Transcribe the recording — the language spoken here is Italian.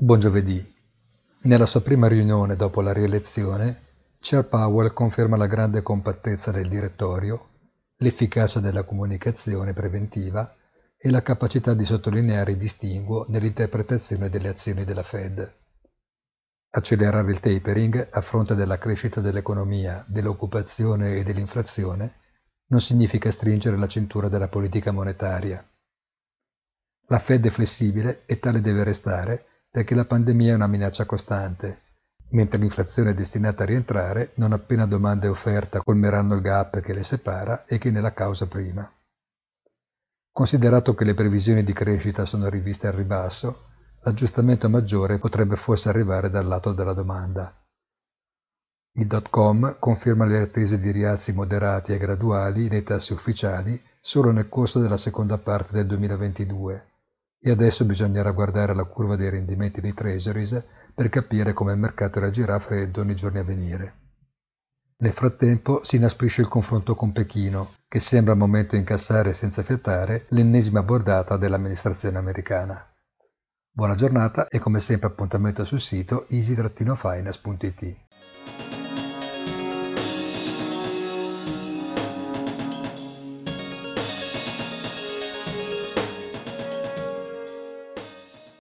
Buon giovedì. Nella sua prima riunione dopo la rielezione, Chair Powell conferma la grande compattezza del direttorio, l'efficacia della comunicazione preventiva e la capacità di sottolineare il distinguo nell'interpretazione delle azioni della Fed. Accelerare il tapering a fronte della crescita dell'economia, dell'occupazione e dell'inflazione non significa stringere la cintura della politica monetaria. La Fed è flessibile e tale deve restare perché la pandemia è una minaccia costante, mentre l'inflazione è destinata a rientrare non appena domanda e offerta colmeranno il gap che le separa e che ne la causa prima. Considerato che le previsioni di crescita sono riviste al ribasso, l'aggiustamento maggiore potrebbe forse arrivare dal lato della domanda. Il dot com conferma le attese di rialzi moderati e graduali nei tassi ufficiali solo nel corso della seconda parte del 2022 e adesso bisognerà guardare la curva dei rendimenti dei treasuries per capire come il mercato reagirà freddo nei giorni a venire. Nel frattempo si inasprisce il confronto con Pechino, che sembra al momento incassare senza fiatare l'ennesima bordata dell'amministrazione americana. Buona giornata e come sempre appuntamento sul sito easy-finance.it.